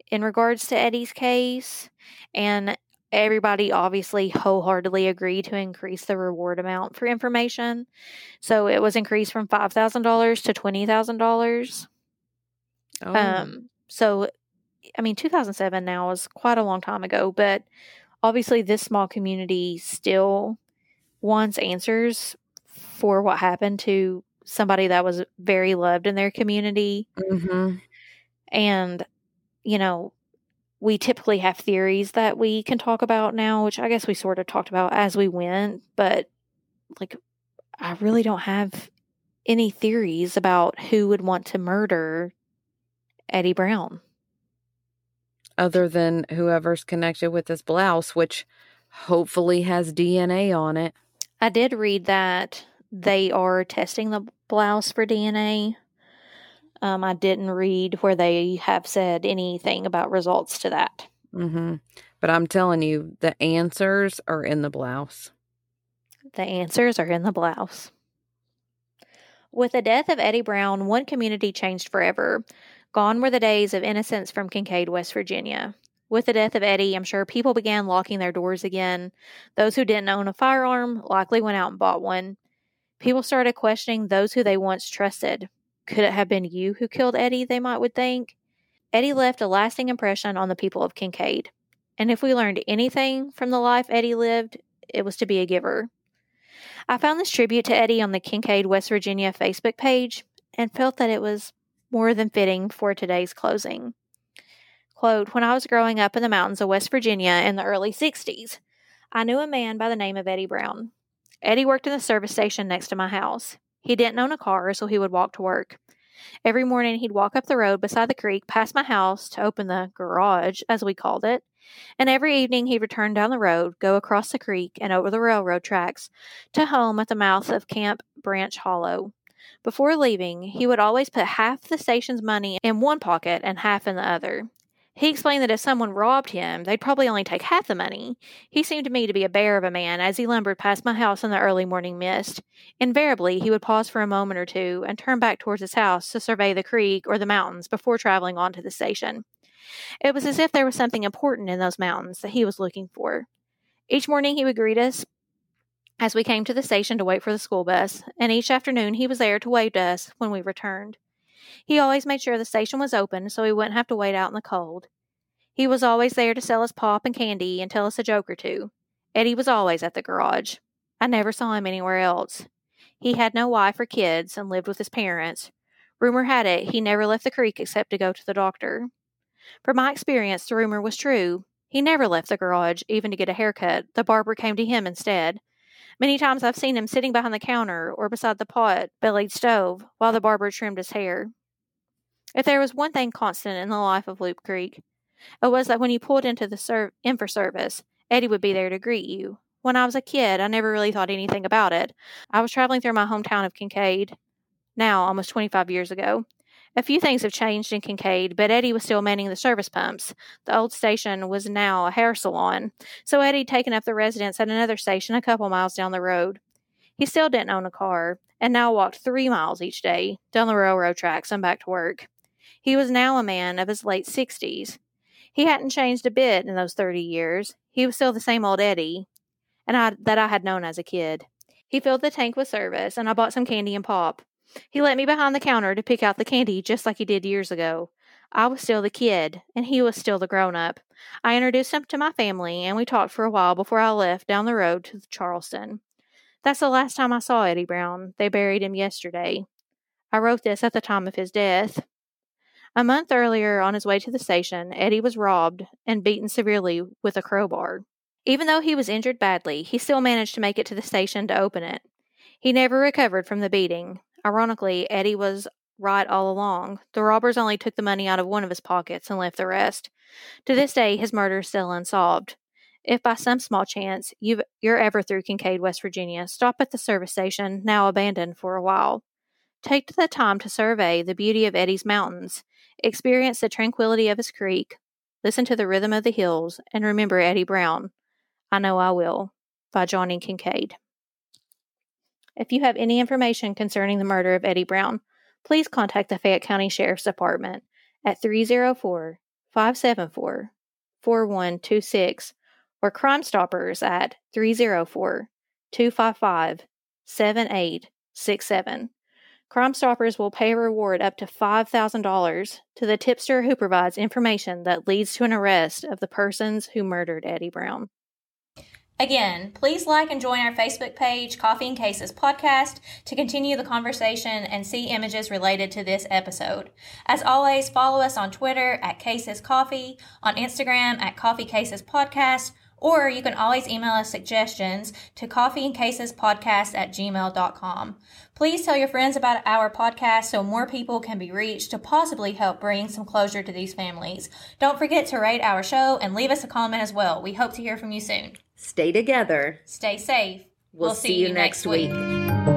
in regards to Eddie's case. And everybody obviously wholeheartedly agreed to increase the reward amount for information. So it was increased from $5,000 to $20,000. Oh. Um, so, I mean, 2007 now is quite a long time ago, but obviously, this small community still wants answers for what happened to somebody that was very loved in their community. mm-hmm. And, you know, we typically have theories that we can talk about now, which I guess we sort of talked about as we went, but like, I really don't have any theories about who would want to murder Eddie Brown. Other than whoever's connected with this blouse, which hopefully has DNA on it. I did read that they are testing the blouse for DNA. Um, I didn't read where they have said anything about results to that. Mm-hmm. But I'm telling you, the answers are in the blouse. The answers are in the blouse. With the death of Eddie Brown, one community changed forever. Gone were the days of innocence from Kincaid, West Virginia. With the death of Eddie, I'm sure people began locking their doors again. Those who didn't own a firearm likely went out and bought one. People started questioning those who they once trusted. Could it have been you who killed Eddie, they might would think? Eddie left a lasting impression on the people of Kincaid. And if we learned anything from the life Eddie lived, it was to be a giver. I found this tribute to Eddie on the Kincaid, West Virginia Facebook page and felt that it was more than fitting for today's closing. Quote When I was growing up in the mountains of West Virginia in the early 60s, I knew a man by the name of Eddie Brown. Eddie worked in the service station next to my house. He didn't own a car, so he would walk to work. Every morning, he'd walk up the road beside the creek past my house to open the garage, as we called it. And every evening, he'd return down the road, go across the creek and over the railroad tracks to home at the mouth of Camp Branch Hollow. Before leaving, he would always put half the station's money in one pocket and half in the other. He explained that if someone robbed him, they'd probably only take half the money. He seemed to me to be a bear of a man as he lumbered past my house in the early morning mist. Invariably, he would pause for a moment or two and turn back towards his house to survey the creek or the mountains before traveling on to the station. It was as if there was something important in those mountains that he was looking for. Each morning he would greet us as we came to the station to wait for the school bus, and each afternoon he was there to wave to us when we returned. He always made sure the station was open so we wouldn't have to wait out in the cold. He was always there to sell us pop and candy and tell us a joke or two. Eddie was always at the garage. I never saw him anywhere else. He had no wife or kids and lived with his parents. Rumor had it he never left the creek except to go to the doctor. From my experience, the rumor was true. He never left the garage, even to get a haircut. The barber came to him instead. Many times I've seen him sitting behind the counter or beside the pot bellied stove while the barber trimmed his hair. If there was one thing constant in the life of Loop Creek, it was that when you pulled into the serv- in for service, Eddie would be there to greet you. When I was a kid, I never really thought anything about it. I was traveling through my hometown of Kincaid, now almost 25 years ago. A few things have changed in Kincaid, but Eddie was still manning the service pumps. The old station was now a hair salon, so Eddie had taken up the residence at another station a couple miles down the road. He still didn't own a car. and now walked three miles each day down the railroad tracks and back to work. He was now a man of his late sixties. He hadn't changed a bit in those thirty years. He was still the same old Eddie, and I that I had known as a kid. He filled the tank with service, and I bought some candy and pop. He let me behind the counter to pick out the candy just like he did years ago. I was still the kid, and he was still the grown up. I introduced him to my family, and we talked for a while before I left down the road to Charleston. That's the last time I saw Eddie Brown. They buried him yesterday. I wrote this at the time of his death. A month earlier, on his way to the station, Eddie was robbed and beaten severely with a crowbar. Even though he was injured badly, he still managed to make it to the station to open it. He never recovered from the beating. Ironically, Eddie was right all along. The robbers only took the money out of one of his pockets and left the rest. To this day, his murder is still unsolved. If by some small chance you are ever through Kincaid, West Virginia, stop at the service station, now abandoned for a while. Take the time to survey the beauty of Eddie's mountains, experience the tranquility of his creek, listen to the rhythm of the hills, and remember Eddie Brown. I Know I Will by Johnny Kincaid. If you have any information concerning the murder of Eddie Brown, please contact the Fayette County Sheriff's Department at 304 574 4126 or Crime Stoppers at 304 255 7867. Crime Stoppers will pay a reward up to $5,000 to the tipster who provides information that leads to an arrest of the persons who murdered Eddie Brown. Again, please like and join our Facebook page, Coffee and Cases Podcast, to continue the conversation and see images related to this episode. As always, follow us on Twitter at Cases Coffee, on Instagram at Coffee Cases Podcast, or you can always email us suggestions to coffeeandcasespodcast at gmail.com. Please tell your friends about our podcast so more people can be reached to possibly help bring some closure to these families. Don't forget to rate our show and leave us a comment as well. We hope to hear from you soon. Stay together. Stay safe. We'll, we'll see, see, you next week. week.